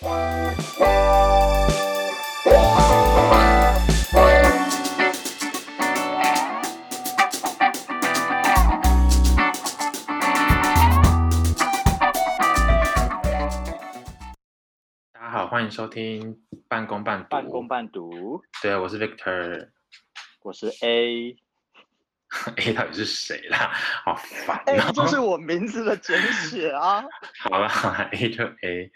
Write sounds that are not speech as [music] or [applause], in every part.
大家好，欢迎收听半工半读。半工半读，对，我是 Victor。我是 A，A [laughs] 到底是谁啦？好烦哎、哦。[laughs] 这是我名字的简写啊。好了，A 就 A。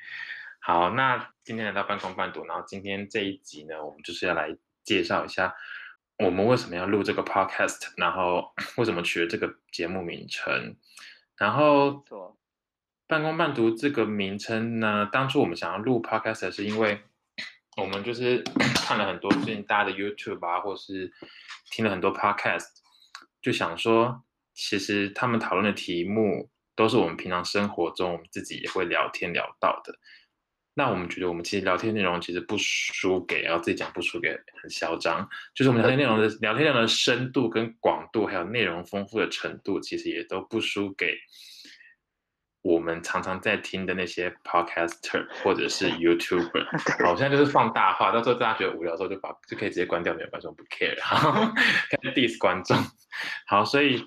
好，那今天来到半工半读，然后今天这一集呢，我们就是要来介绍一下我们为什么要录这个 podcast，然后 [clears throat] 为什么取了这个节目名称。然后，半工半读这个名称呢，当初我们想要录 podcast 是因为 [clears throat] 我们就是 [clears throat] 看了很多最近大家的 YouTube 啊，或是听了很多 podcast，就想说，其实他们讨论的题目都是我们平常生活中我们自己也会聊天聊到的。那我们觉得我们其实聊天内容其实不输给，然后自己讲不输给很嚣张，就是我们聊天内容的聊天内容的深度跟广度，还有内容丰富的程度，其实也都不输给我们常常在听的那些 podcaster 或者是 [laughs] YouTuber。[laughs] 好，我现在就是放大化，到时候大家觉得无聊的时候就把就可以直接关掉，没有关系，我不 care。好，[laughs] 开始 diss 观众。好，所以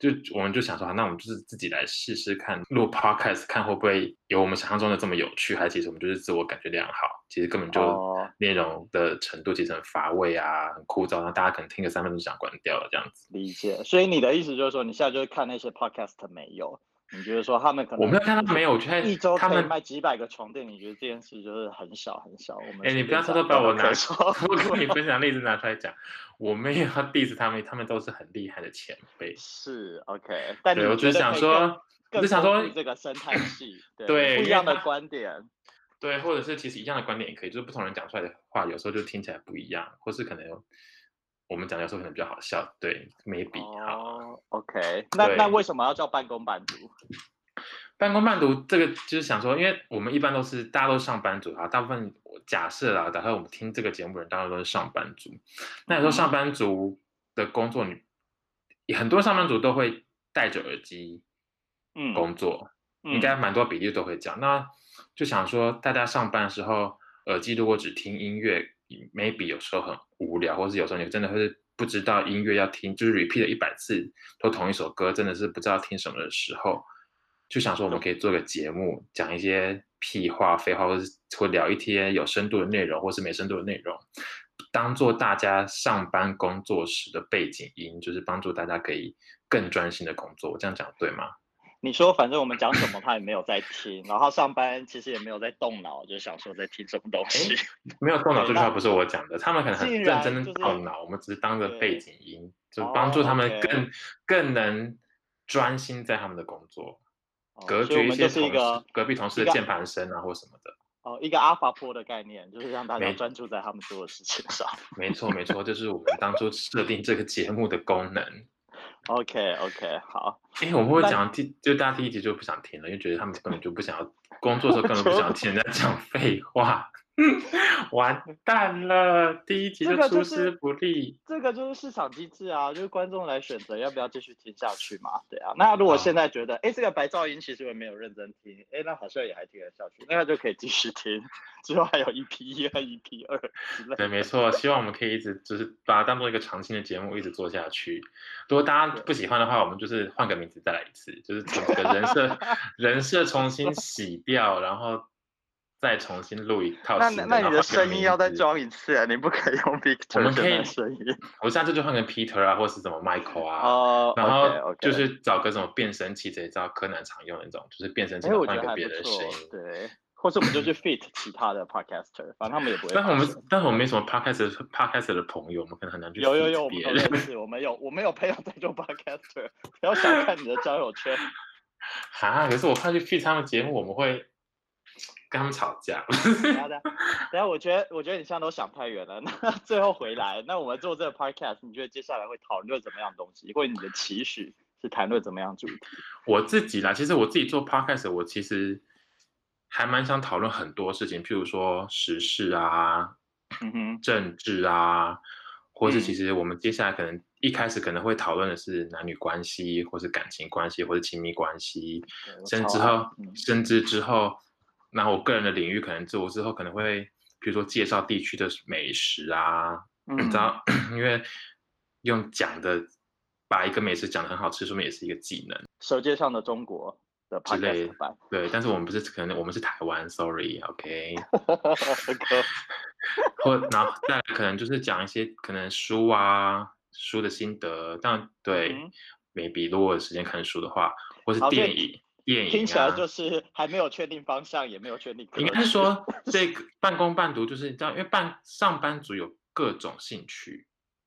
就我们就想说，好那我们就是自己来试试看，录 podcast 看会不会有我们想象中的这么有趣，还是其实我们就是自我感觉良好，其实根本就哦内容的程度其实很乏味啊，很枯燥，那大家可能听个三分钟就想关掉了这样子。理解。所以你的意思就是说，你现在就是看那些 podcast 没有，你觉得说他们可能我没有看到没有，我一周他们卖几百个床垫，你觉得这件事就是很小很小？我们哎、你不要偷偷把我拿，可说如果你分 [laughs] 享例子拿出来讲，我没有要 diss 他们，他们都是很厉害的前辈。是 OK，但对，我只是想说，只想说这个生态系，[laughs] 对对不一样的它观点。对，或者是其实一样的观点也可以，就是不同人讲出来的话，有时候就听起来不一样，或是可能有我们讲的时候可能比较好笑，对，maybe 好。哦，OK，那那为什么要叫半工半读？半工半读这个就是想说，因为我们一般都是大家都是上班族啊，大部分假设啦，假设我们听这个节目的人，大家都是上班族。那你说上班族的工作你，很多上班族都会戴着耳机嗯，工作，嗯应该蛮多比例都会讲。那就想说，大家上班的时候，耳机如果只听音乐，maybe 有时候很无聊，或是有时候你真的会不知道音乐要听，就是 repeat 了一百次都同一首歌，真的是不知道听什么的时候，就想说我们可以做个节目，讲一些屁话、废话，或是或聊一些有深度的内容，或是没深度的内容，当做大家上班工作时的背景音，就是帮助大家可以更专心的工作。我这样讲对吗？你说反正我们讲什么他也没有在听，然后上班其实也没有在动脑，就想说在听什么东西。没有动脑这句话不是我讲的，他们可能很认真的就是动脑，我们只是当个背景音，就哦帮助他们更更能专心在他们的工作，哦隔绝一些同事就是一个隔壁同事的键盘声啊或什么的。哦一个阿法波的概念，就是让大家专注在他们做的事情上。没错没错，就是我们当初设定这个节目的功能。[laughs] OK OK，好，因为我们会讲第，就大家第一集就不想听了，因为觉得他们根本就不想要工作的时候根本不想听人家讲废话，[laughs] 完蛋了，第一集这个就出师不利。这个就是市场机制啊，就是观众来选择要不要继续听下去嘛。对啊，那如果现在觉得，哎，这个白噪音其实我没有认真听，哎，那好像也还听得下去，那就可以继续听，之后还有一 P 一和 EP 二之类对，没错，希望我们可以一直就是把它当做一个长青的节目，一直做下去。如果大家不喜欢的话，我们就是换个名字再来一次，就是整个人设 [laughs] 人设重新洗掉，然后再重新录一套那。那你的声音要再，装一次啊，你不可以用 Victor 我们可以声音。我下次就换个 Peter 啊，或是什么 Michael 啊。哦然后就是找个什么变声器，这一招柯南常用的那种，就是变声器，换一个别人的声音。，对，或者我们就去 [laughs] fit 其他的 podcaster，反正他们也不会但是我们。但是我们没什么 podcaster podcaster 的朋友，我们可能很难去有有有，我们我们有我们有朋友在做 podcaster，不要小看你的交友圈。[laughs] 哈，可是我怕去 feed 他们节目，我们会跟他们吵架。等一下等下，我觉得我觉得你现在都想太远了。[laughs] 那最后回来，那我们做这个 podcast，你觉得接下来会讨论怎么样的东西，或者你的期许是谈论怎么样主题？我自己啦，其实我自己做 podcast，我其实还蛮想讨论很多事情，譬如说时事啊、嗯哼，政治啊，或是嗯其实我们接下来可能一开始可能会讨论的是男女关系，或是感情关系，或是亲密关系，甚至之后，嗯甚至之后然后我个人的领域可能我之后可能会，比如说介绍地区的美食啊，你知道，因为用讲的把一个美食讲的很好吃，说明也是一个技能。舌尖上的中国的之类对，但是我们不是可能我们是台湾，sorry，OK，[laughs] OK [laughs] 或然后再可能就是讲一些可能书啊书的心得，但对、嗯。maybe 如果有时间看书的话，或是电影电影、啊、听起来就是还没有确定方向，也没有确定。应该是说这个半工半读，就是你知道，因为半上班族有各种兴趣，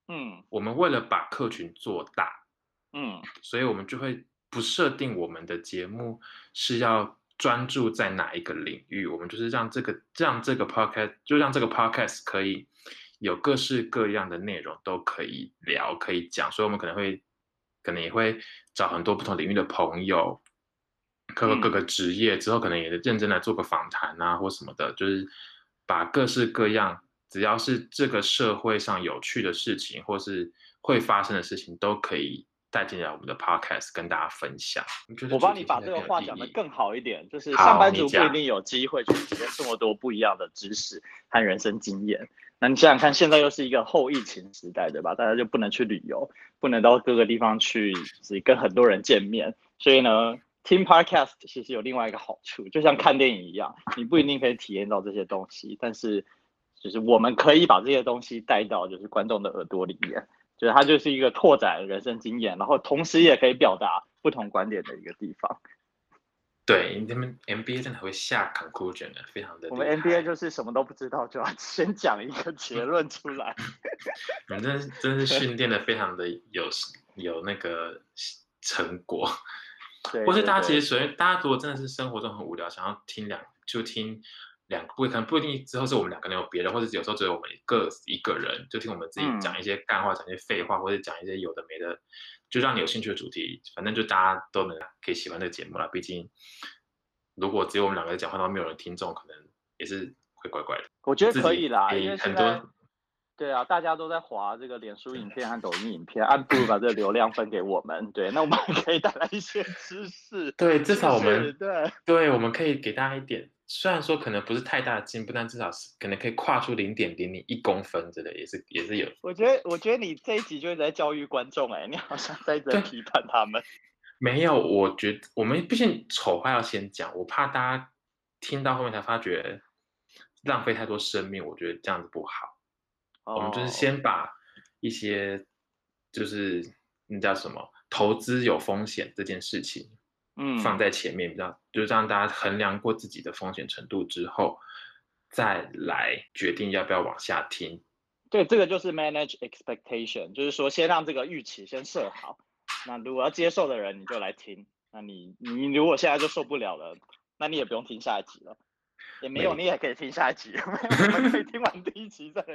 嗯。我们为了把客群做大，嗯。所以我们就会不设定我们的节目是要专注在哪一个领域，我们就是让这个让这个 podcast 就让这个 podcast 可以有各式各样的内容都可以聊可以讲，所以我们可能会可能也会找很多不同领域的朋友，各个各个职业之后，可能也认真来做个访谈啊或什么的，就是把各式各样只要是这个社会上有趣的事情或是会发生的事情，都可以带进来我们的 podcast 跟大家分享。我觉得我帮你把这个话讲得更好一点，就是上班族不一定有机会去体验这么多不一样的知识和人生经验。那你想想看，现在又是一个后疫情时代，对吧？大家就不能去旅游，不能到各个地方去，是跟很多人见面。所以呢，听 podcast 其实有另外一个好处，就像看电影一样，你不一定可以体验到这些东西，但是就是我们可以把这些东西带到就是观众的耳朵里面，就是它就是一个拓展人生经验，然后同时也可以表达不同观点的一个地方。对，你们 MBA 真的会下 conclusion 的，非常的我们厉害 NBA 就是什么都不知道，就要 [laughs] 先讲一个结论出来。[laughs] 你们真是真是训练的非常的有有那个成果，对，或是大家其实随便大家如果真的是生活中很无聊，想要听两就听两不可能不一定之后是我们两个人有别人，或者有时候只有我们各一个人，就听我们自己嗯讲一些干话，讲一些废话，或者讲一些有的没的，就让你有兴趣的主题，反正就大家都能可以喜欢这个节目了。毕竟如果只有我们两个人讲话，都没有人听众，可能也是会怪怪的。我觉得可以啦，因为很多在对啊，大家都在划这个脸书影片和抖音影片，按不如把这个流量分给我们。对，那我们还可以带来一些知识。对，至少我们对对，我们可以给大家一点，虽然说可能不是太大的进步，但至少是可能可以跨出零点零零一公分之类，也是也是有。我觉得，我觉得你这一集就是在教育观众，哎，你好像在在批判他们。[laughs] 没有，我觉得我们毕竟丑话要先讲，我怕大家听到后面才发觉浪费太多生命，我觉得这样子不好。我们就是哦先把一些就是那叫什么投资有风险这件事情嗯放在前面，比较就让大家衡量过自己的风险程度之后，再来决定要不要往下听。对，这个就是 manage expectation，就是说先让这个预期先设好。那如果要接受的人，你就来听。那你你如果现在就受不了了，那你也不用听下一集了。也没有，你也可以听下一集，[laughs] 我们可以听完第一集再来。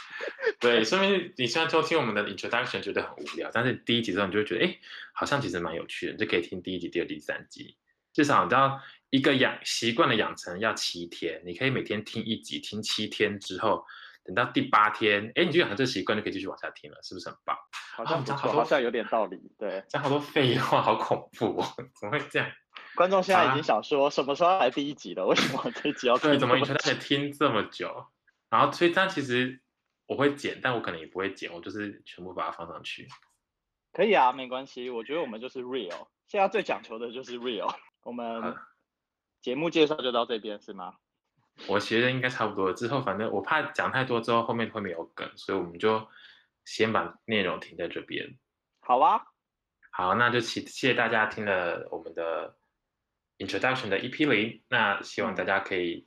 [laughs] 对，说明你虽然说听我们的 introduction 觉得很无聊，但是第一集之后你就会觉得，哎，好像其实蛮有趣的，你就可以听第一集、第二集、第三集。至少你知道一个养习惯的养成要七天，你可以每天听一集，听七天之后，等到第八天，哎，你就养成这习惯，就可以继续往下听了，是不是很棒？好像好多好像有点道理。对，讲好多废话，好恐怖哦！[laughs] 怎么会这样？观众现在已啊经想说，什么时候来第一集了？为什么这一集要 [laughs] 听对，怎么这么 introduction 听这么久？然后所以但其实我会剪，但我可能也不会剪，我就是全部把它放上去。可以啊，没关系。我觉得我们就是 real，现在最讲求的就是 real。[laughs] 我们节目介绍就到这边是吗？我觉得应该差不多了。之后反正我怕讲太多之后后面会没有梗，所以我们就先把内容停在这边。好啊，好，那就谢谢谢大家听了我们的 introduction 的 EP 零，那希望大家可以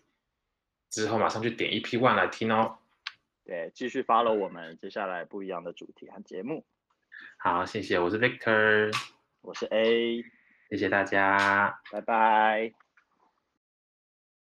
之后马上去点 EP one 来听哦。对，继续 follow 我们接下来不一样的主题和节目。好，谢谢，我是 Victor，我是 A，谢谢大家。拜拜。